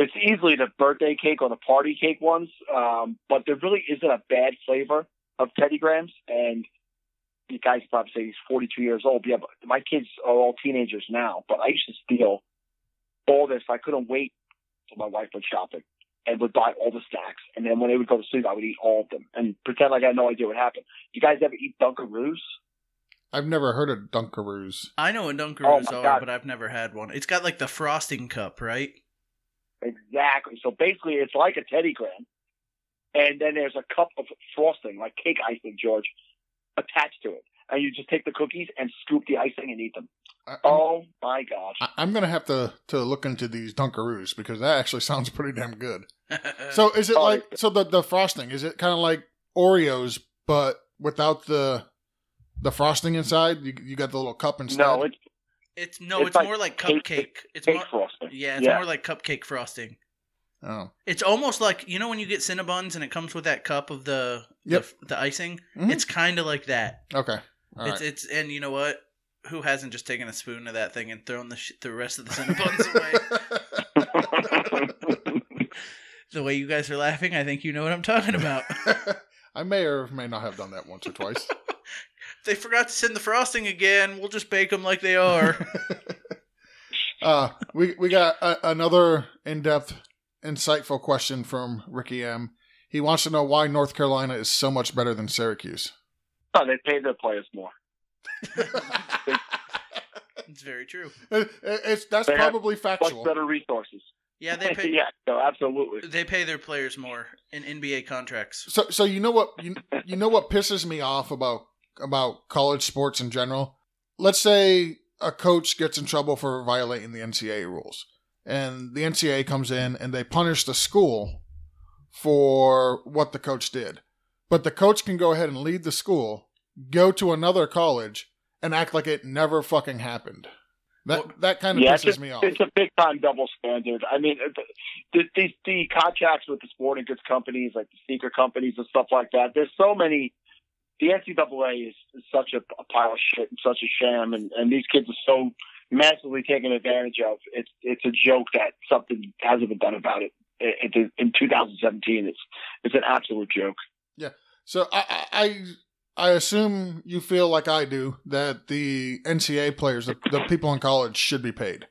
it's easily the birthday cake or the party cake ones, um, but there really isn't a bad flavor of Teddy Grahams. And you guys probably say he's 42 years old. Yeah, but my kids are all teenagers now, but I used to steal all this. I couldn't wait till my wife went shopping and would buy all the stacks. And then when they would go to sleep, I would eat all of them and pretend like I had no idea what happened. You guys ever eat Dunkaroos? I've never heard of Dunkaroos. I know what Dunkaroos Oh are, God. but I've never had one. It's got like the frosting cup, right? Exactly. So basically, it's like a Teddy Graham, and then there's a cup of frosting, like cake icing, George, attached to it, and you just take the cookies and scoop the icing and eat them. I, I'm, Oh my gosh! I- I'm gonna have to to look into these Dunkaroos because that actually sounds pretty damn good. So is it Oh, like so the the frosting is it kind of like Oreos but without the the frosting inside? You, you got the little cup instead. No, it's It's no, It's it's, like more like cake- cupcake. It's cake more, frosting. yeah, it's Yeah. more like cupcake frosting. oh, It's almost like you know when you get Cinnabons and it comes with that cup of the Yep. the, the icing. Mhm. It's kind of like that. okay. All it's right. it's and you know what? Who hasn't just taken a spoon of that thing and thrown the sh- the rest of the Cinnabons away? The way you guys are laughing, I think you know what I'm talking about. I may or may not have done that once or twice. They forgot to send the frosting again. We'll just bake them like they are. uh, we we got a, another in depth, insightful question from Ricky M. He wants to know why North Carolina is so much better than Syracuse. oh, they pay their players more. it's very true. It- it's that's They have probably Much better resources. Yeah, they pay yeah, no, absolutely. they pay their players more in NBA contracts. So so you know what you, you know what pisses me off about about college sports in general. Let's say a coach gets in trouble for violating the NCAA rules, and the NCAA comes in and they punish the school for what the coach did. But the coach can go ahead and leave the school, go to another college, and act like it never fucking happened. That Well, that kind of Yeah, pisses a, me off. it's a big time double standard. I mean, the, the, the contracts with the sporting goods companies, like the sneaker companies and stuff like that, there's so many. The NCAA is, such a, a pile of shit and such a sham, and, and these kids are so massively taken advantage of. It's it's a joke that something hasn't been done about it. It, it, in 2017, it's it's an absolute joke. Yeah. So I, I I assume you feel like I do that the NCAA players, the, the people in college, should be paid.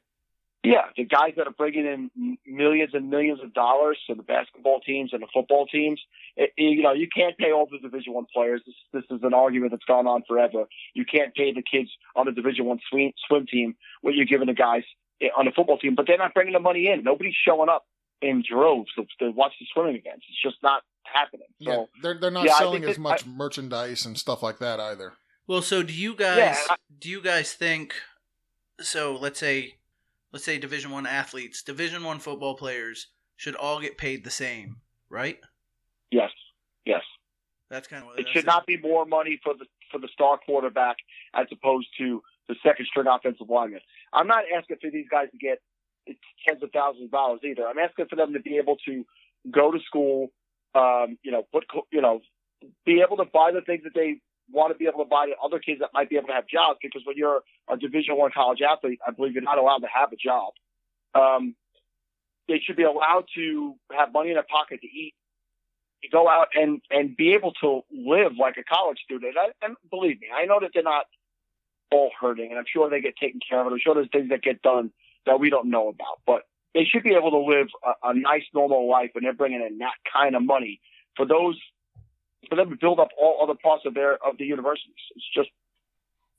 Yeah, the guys that are bringing in millions and millions of dollars to the basketball teams and the football teams, it, you know, you can't pay all the Division One players. This, this is an argument that's gone on forever. You can't pay the kids on the Division One swim, swim team what you're giving the guys eh, on the football team, but they're not bringing the money in. Nobody's showing up in droves to, to watch the swimming events. It's just not happening. So yeah, they're they're not yeah, selling as that- much merchandise and stuff like that either. Well, so do you guys Yeah, I- do you guys think so let's say let's say division 1 athletes, division 1 football players should all get paid the same, right? yes, yes. That's kind of what It should not be more money for the for the star quarterback as opposed to the second string offensive lineman. I'm not asking for these guys to get tens of thousands of dollars either. I'm asking for them to be able to go to school, um, you know, put you know, be able to buy the things that they want to be able to buy other kids that might be able to have jobs. Because when you're a Division One college athlete, I believe you're not allowed to have a job. Um, they should be allowed to have money in their pocket to eat to go out and and be able to live like a college student. I, and believe me, I know that they're not all hurting, and I'm sure they get taken care of. And I'm sure there's things that get done that we don't know about, but they should be able to live a, a nice, normal life when they're bringing in that kind of money for those for them to build up all other parts of their of the universities. It's just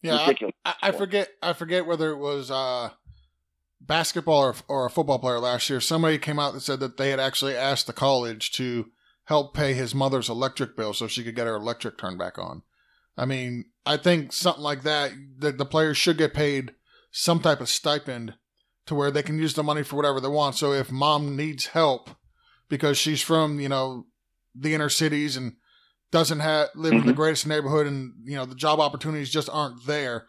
Yeah, I, ridiculous. I, I forget I forget whether it was uh, basketball or, or a football player last year. Somebody came out and said that they had actually asked the college to help pay his mother's electric bill so she could get her electric turned back on. I mean, I think something like that, the, the players should get paid some type of stipend to where they can use the money for whatever they want. So if mom needs help because she's from, you know, the inner cities and doesn't have live in the mm-hmm. greatest neighborhood and, you know, the job opportunities just aren't there,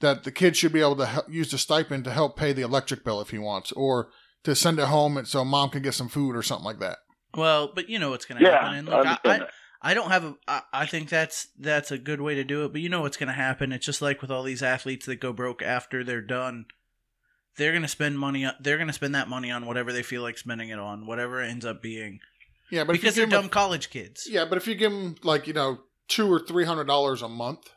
that the kid should be able to help, use the stipend to help pay the electric bill if he wants or to send it home and so mom can get some food or something like that. Well, but you know what's going to yeah, happen. And I look, I, understand I. I don't have a. I, I think that's that's a good way to do it. But you know what's going to happen. It's just like with all these athletes that go broke after they're done. They're going to spend money. on They're going to spend that money on whatever they feel like spending it on, whatever it ends up being, Yeah, but because if you they're 'em a- dumb college kids. Yeah, but if you give them like you know two or three hundred dollars a month,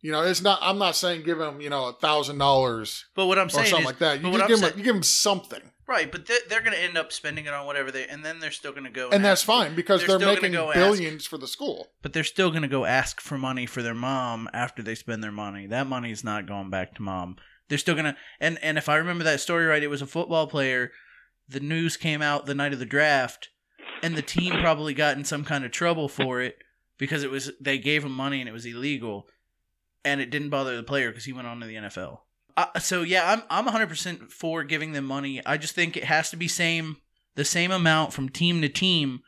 you know it's not. I'm not saying give them you know a thousand dollars But what I'm or saying something is, like that. You but what just I'm give them you give them something, right? But they're, they're going to end up spending it on whatever they, and then they're still going to go, and that's ask- fine because they're they're, making go ask. billions for the school. But they're still going to go ask for money for their mom after they spend their money. That money's not going back to mom. They're still going to and and if I remember that story right, it was a football player. The news came out the night of the draft and the team probably got in some kind of trouble for it because it was they gave him money and it was illegal and it didn't bother the player because he went on to the NFL. Uh, so yeah, I'm I'm 100% for giving them money. I just think it has to be same the same amount from team to team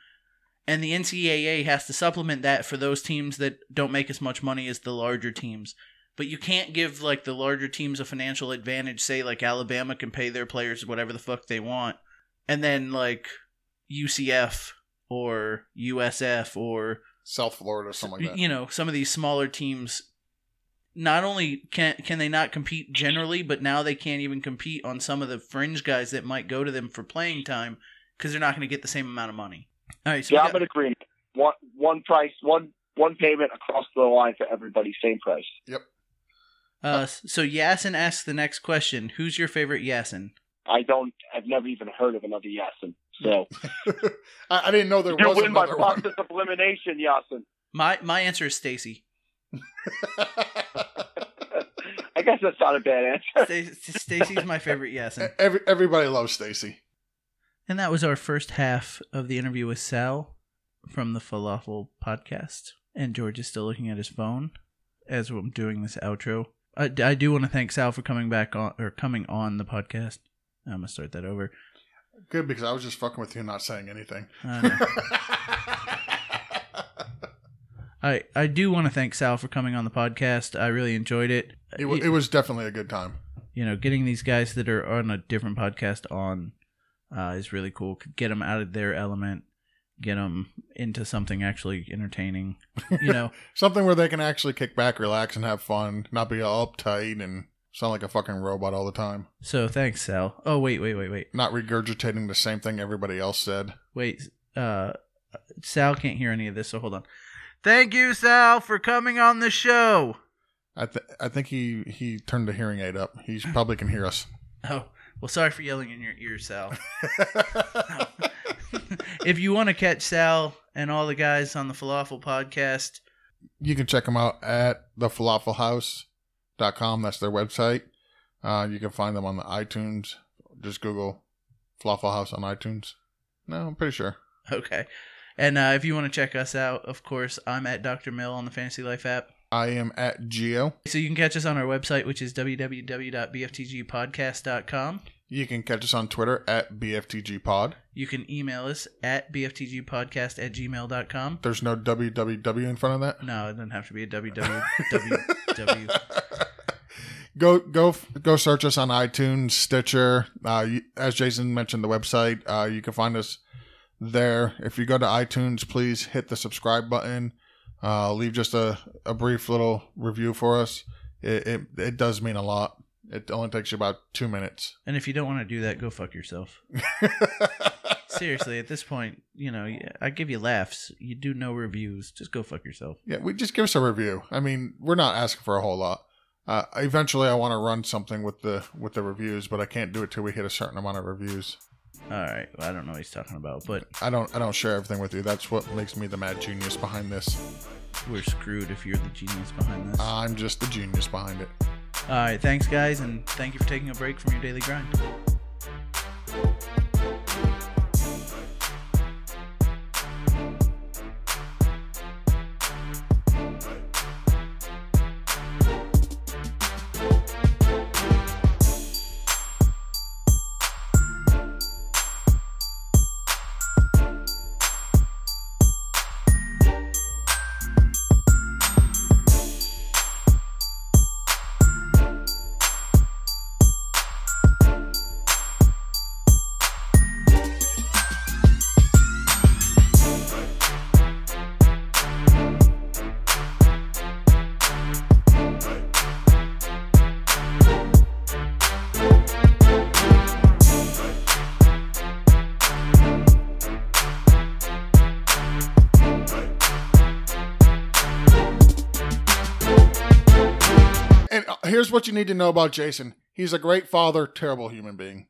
and the NCAA has to supplement that for those teams that don't make as much money as the larger teams. But you can't give like the larger teams a financial advantage. Say like Alabama can pay their players whatever the fuck they want, and then like UCF or USF or South Florida or something like that. you know some of these smaller teams not only can can they not compete generally but now they can't even compete on some of the fringe guys that might go to them for playing time because they're not going to get the same amount of money all right so yeah, got- I'm in agreement. One one price, one one payment across the line for everybody, same price. Yep. Uh, so yasin asks the next question who's your favorite yasin I don't. I've never even heard of another Yasin. So I, I didn't know there you was win by another one. process of elimination, Yasin. my my answer is stacy I guess that's not a bad answer. Stacy's my favorite yasin Every, everybody loves Stacy. and that was our first half of the interview with sal from the falafel podcast and george is still looking at his phone as i'm doing this outro I, I do want to thank Sal for coming back on or coming on the podcast. I'm gonna start that over. Good because I was just fucking with you, not saying anything. I. I do want to thank Sal for coming on the podcast. I really enjoyed it. it, wa- it was definitely a good time. you know, getting these guys that are on a different podcast on uh, is really cool. Get them out of their element, get them into something actually entertaining. You know, Something where they can actually kick back, relax, and have fun, not be all uptight and sound like a fucking robot all the time. so thanks, Sal. Oh wait, wait, wait, wait, Not regurgitating the same thing everybody else said. wait. Uh, Sal can't hear any of this, so hold on. Thank you, Sal, for coming on the show. I th- I think he he turned the hearing aid up. He probably can hear us. Oh, well, sorry for yelling in your ear, Sal. if you want to catch Sal and all the guys on the Falafel podcast, you can check them out at thefalafelhouse.com. That's their website. Uh, you can find them on the iTunes. Just Google Falafel House on iTunes. No, I'm pretty sure. okay. And uh, if you want to check us out, of course, I'm at Dr. Mill on the Fantasy Life app. I am at Geo. So you can catch us on our website, which is www.bftgpodcast.com. You can catch us on Twitter at BFTGPod. You can email us at bftgpodcast at gmail.com. There's no www in front of that. No, it doesn't have to be a www. go go go search us on iTunes, Stitcher. Uh, you, as Jason mentioned, the website. Uh, you can find us there. If you go to iTunes, please hit the subscribe button. Uh, leave just a, a brief little review for us. It, it it does mean a lot. It only takes you about two minutes. and if you don't want to do that, go fuck yourself. Seriously, at this point, you know, I give you laughs. You do no reviews. Just go fuck yourself. yeah, we just give us a review. I mean, we're not asking for a whole lot. Uh, eventually, I want to run something with the with the reviews, but I can't do it till we hit a certain amount of reviews. All right. Well, I don't know what he's talking about, but I don't I don't share everything with you. That's what makes me the mad genius behind this. we're screwed if you're the genius behind this. I'm just the genius behind it. All right. Thanks, guys, and thank you for taking a break from your daily grind. What you need to know about Jason. He's a great father, terrible human being.